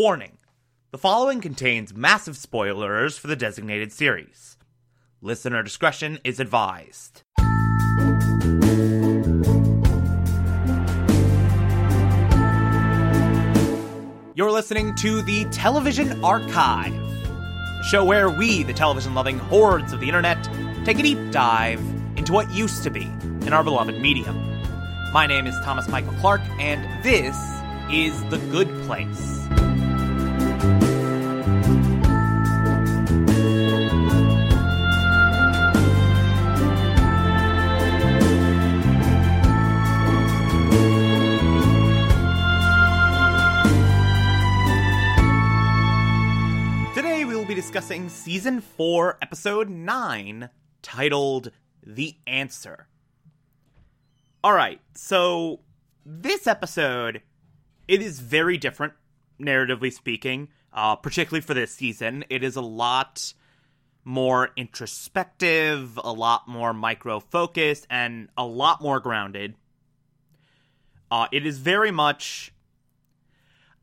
Warning the following contains massive spoilers for the designated series. Listener discretion is advised. You're listening to the Television Archive, a show where we, the television loving hordes of the internet, take a deep dive into what used to be in our beloved medium. My name is Thomas Michael Clark, and this is The Good Place. Discussing Season 4, Episode 9, titled The Answer. Alright, so this episode, it is very different, narratively speaking, uh, particularly for this season. It is a lot more introspective, a lot more micro focused, and a lot more grounded. Uh, it is very much.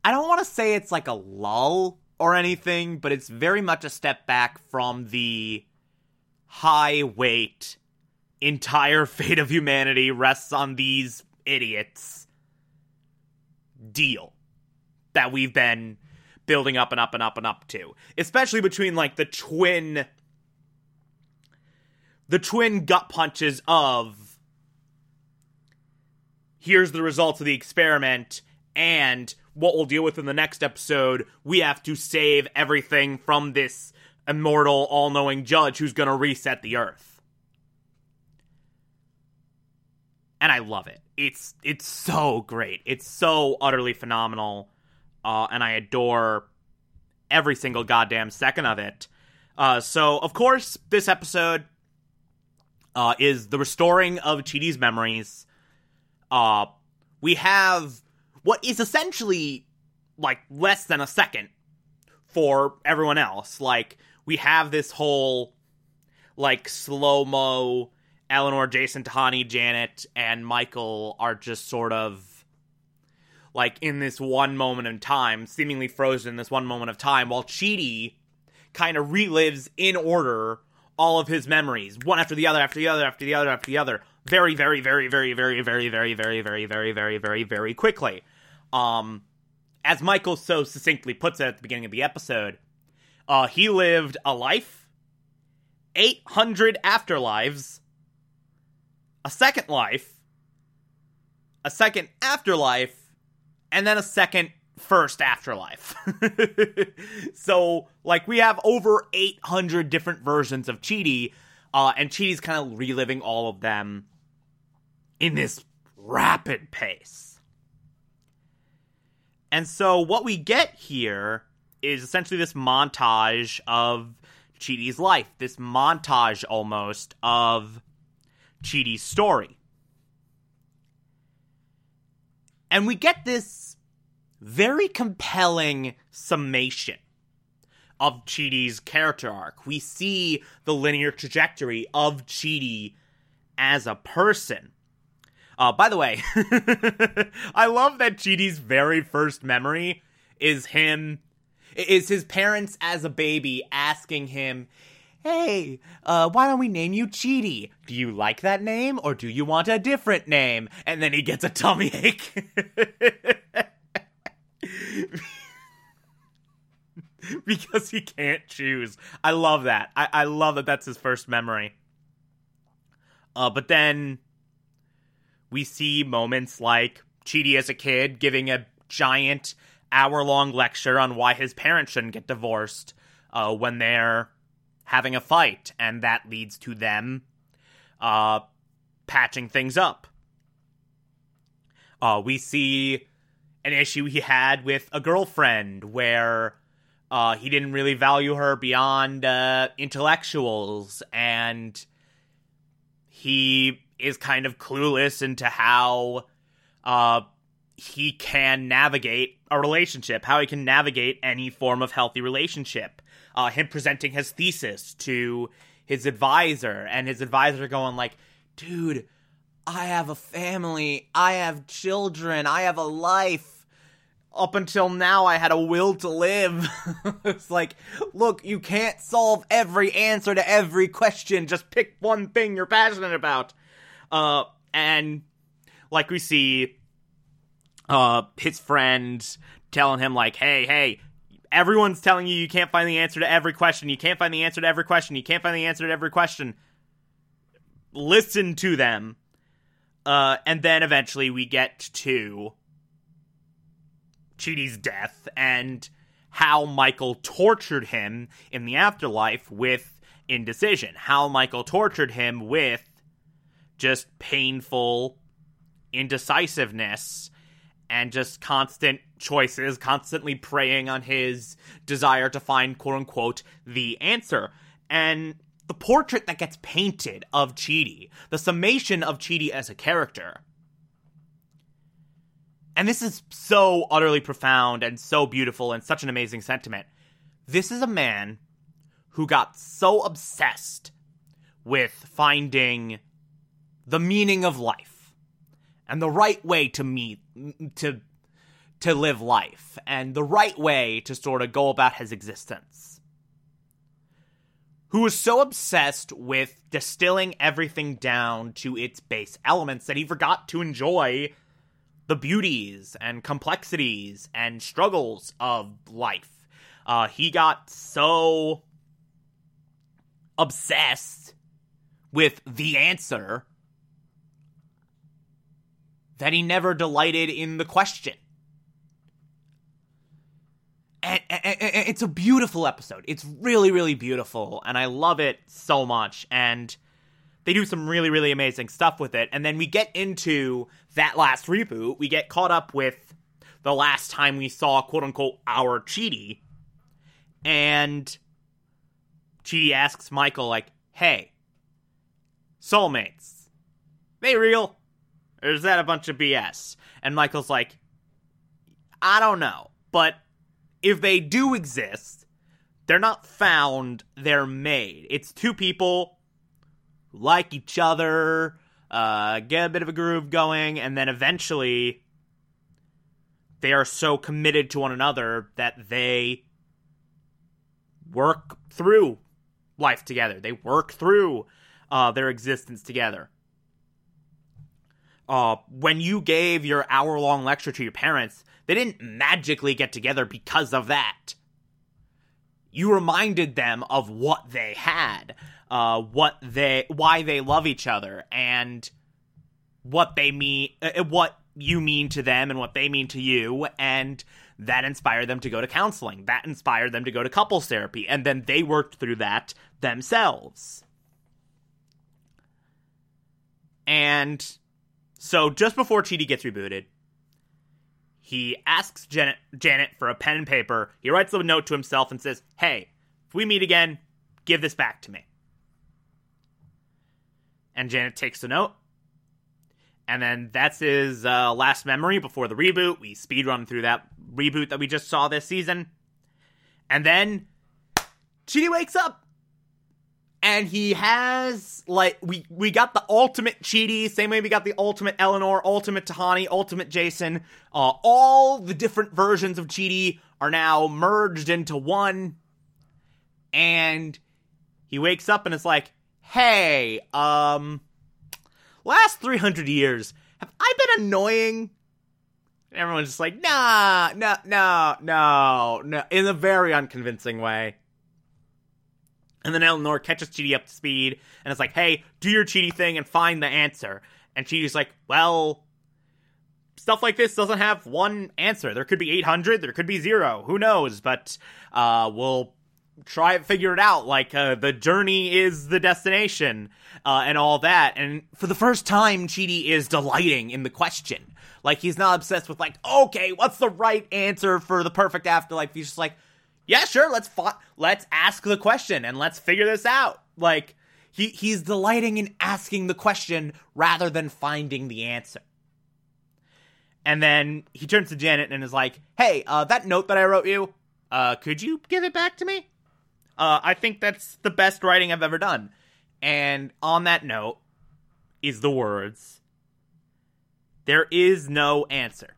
I don't want to say it's like a lull or anything, but it's very much a step back from the high weight entire fate of humanity rests on these idiots deal that we've been building up and up and up and up to. Especially between like the twin the twin gut punches of here's the results of the experiment and what we'll deal with in the next episode we have to save everything from this immortal all-knowing judge who's going to reset the earth and I love it. It's it's so great. It's so utterly phenomenal, uh, and I adore every single goddamn second of it. Uh, so, of course, this episode uh, is the restoring of Chidi's memories. Uh, we have what is essentially like less than a second for everyone else. Like we have this whole like slow mo Eleanor, Jason, Tahani, Janet, and Michael are just sort of like in this one moment in time, seemingly frozen in this one moment of time, while Chidi kind of relives in order all of his memories, one after the other, after the other, after the other, after the other, very, very, very, very, very, very, very, very, very, very, very, very, very quickly. Um, as Michael so succinctly puts it at the beginning of the episode, uh, he lived a life, 800 afterlives, a second life, a second afterlife, and then a second first afterlife. so, like, we have over 800 different versions of Chidi, uh, and Chidi's kind of reliving all of them in this rapid pace. And so, what we get here is essentially this montage of Chidi's life, this montage almost of Chidi's story. And we get this very compelling summation of Chidi's character arc. We see the linear trajectory of Chidi as a person. Uh, by the way, I love that Chidi's very first memory is him, is his parents as a baby asking him, hey, uh, why don't we name you Chidi? Do you like that name or do you want a different name? And then he gets a tummy ache. because he can't choose. I love that. I, I love that that's his first memory. Uh, but then we see moments like Chidi as a kid giving a giant hour long lecture on why his parents shouldn't get divorced uh, when they're having a fight, and that leads to them uh, patching things up. Uh, we see an issue he had with a girlfriend where uh, he didn't really value her beyond uh, intellectuals, and he is kind of clueless into how uh, he can navigate a relationship, how he can navigate any form of healthy relationship uh, him presenting his thesis to his advisor, and his advisor going like, "Dude, I have a family, I have children, I have a life. up until now I had a will to live. it's like, look, you can't solve every answer to every question. Just pick one thing you're passionate about. Uh, and like we see, uh, his friend telling him like, hey, hey, everyone's telling you you can't find the answer to every question. You can't find the answer to every question. You can't find the answer to every question. Listen to them. Uh, and then eventually we get to Chidi's death and how Michael tortured him in the afterlife with indecision. How Michael tortured him with just painful indecisiveness and just constant choices, constantly preying on his desire to find quote unquote the answer. And the portrait that gets painted of Chidi, the summation of Chidi as a character, and this is so utterly profound and so beautiful and such an amazing sentiment. This is a man who got so obsessed with finding the meaning of life and the right way to meet to to live life and the right way to sort of go about his existence. Who was so obsessed with distilling everything down to its base elements that he forgot to enjoy the beauties and complexities and struggles of life. Uh, he got so obsessed with the answer that he never delighted in the question. And, and, and, it's a beautiful episode. It's really, really beautiful, and I love it so much. And they do some really, really amazing stuff with it. And then we get into that last reboot. We get caught up with the last time we saw, quote unquote, our Chidi. And Chidi asks Michael, like, hey, soulmates, they real? Or is that a bunch of BS? And Michael's like, I don't know. But if they do exist, they're not found, they're made. It's two people like each other, uh, get a bit of a groove going, and then eventually they are so committed to one another that they work through life together. They work through uh, their existence together. Uh, when you gave your hour long lecture to your parents, they didn't magically get together because of that. You reminded them of what they had uh, what they why they love each other and what they mean uh, uh, what you mean to them and what they mean to you and that inspired them to go to counseling that inspired them to go to couples therapy and then they worked through that themselves and so just before Chidi gets rebooted he asks Janet, Janet for a pen and paper. He writes a note to himself and says, Hey, if we meet again, give this back to me. And Janet takes the note. And then that's his uh, last memory before the reboot. We speed run through that reboot that we just saw this season. And then Chidi wakes up. And he has like we we got the ultimate Chidi, same way we got the ultimate Eleanor, ultimate Tahani, ultimate Jason. Uh, all the different versions of Chidi are now merged into one. And he wakes up and it's like, hey, um, last 300 years, have I been annoying? And everyone's just like, nah, no, no, no, no, in a very unconvincing way. And then Eleanor catches Chidi up to speed and it's like, hey, do your Chidi thing and find the answer. And Chidi's like, well, stuff like this doesn't have one answer. There could be 800, there could be zero, who knows? But uh, we'll try and figure it out. Like uh, the journey is the destination, uh, and all that. And for the first time, Chidi is delighting in the question. Like he's not obsessed with like, okay, what's the right answer for the perfect afterlife? He's just like, yeah, sure, let's fa- let's ask the question and let's figure this out. Like he he's delighting in asking the question rather than finding the answer. And then he turns to Janet and is like, "Hey, uh, that note that I wrote you, uh, could you give it back to me?" Uh, I think that's the best writing I've ever done. And on that note is the words There is no answer.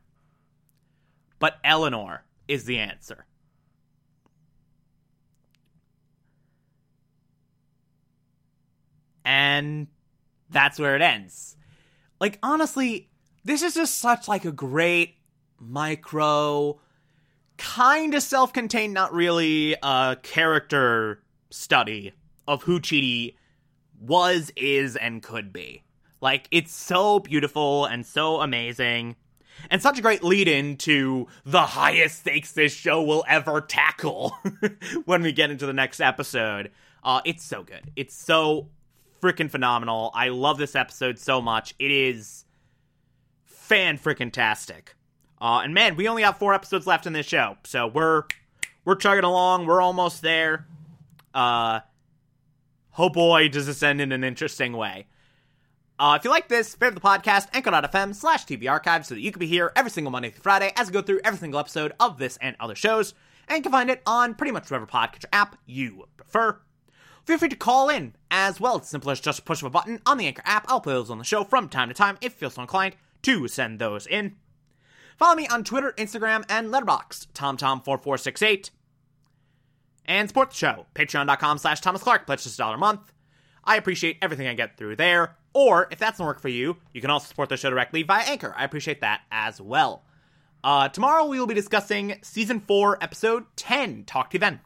but Eleanor is the answer. And that's where it ends. Like honestly, this is just such like a great micro kind of self-contained not really uh character study of who Chidi was, is, and could be. Like, it's so beautiful and so amazing. And such a great lead in to the highest stakes this show will ever tackle when we get into the next episode. Uh, it's so good. It's so freaking phenomenal. I love this episode so much. It is fan freaking tastic. Uh, and man, we only have four episodes left in this show, so we're we're chugging along. We're almost there. Uh, oh boy, does this end in an interesting way. Uh, if you like this, favorite the podcast, anchor.fm slash TV archive so that you can be here every single Monday through Friday as we go through every single episode of this and other shows. And you can find it on pretty much whatever podcast app you prefer. Feel free to call in as well. It's simple as just push of a button on the Anchor app. I'll play those on the show from time to time if feel so inclined to send those in. Follow me on Twitter, Instagram, and Letterboxd, TomTom4468 and support the show. Patreon.com slash Thomas Clark. Pledge just a dollar a month. I appreciate everything I get through there. Or if that doesn't work for you, you can also support the show directly via Anchor. I appreciate that as well. Uh, tomorrow we will be discussing season four, episode ten. Talk to you then.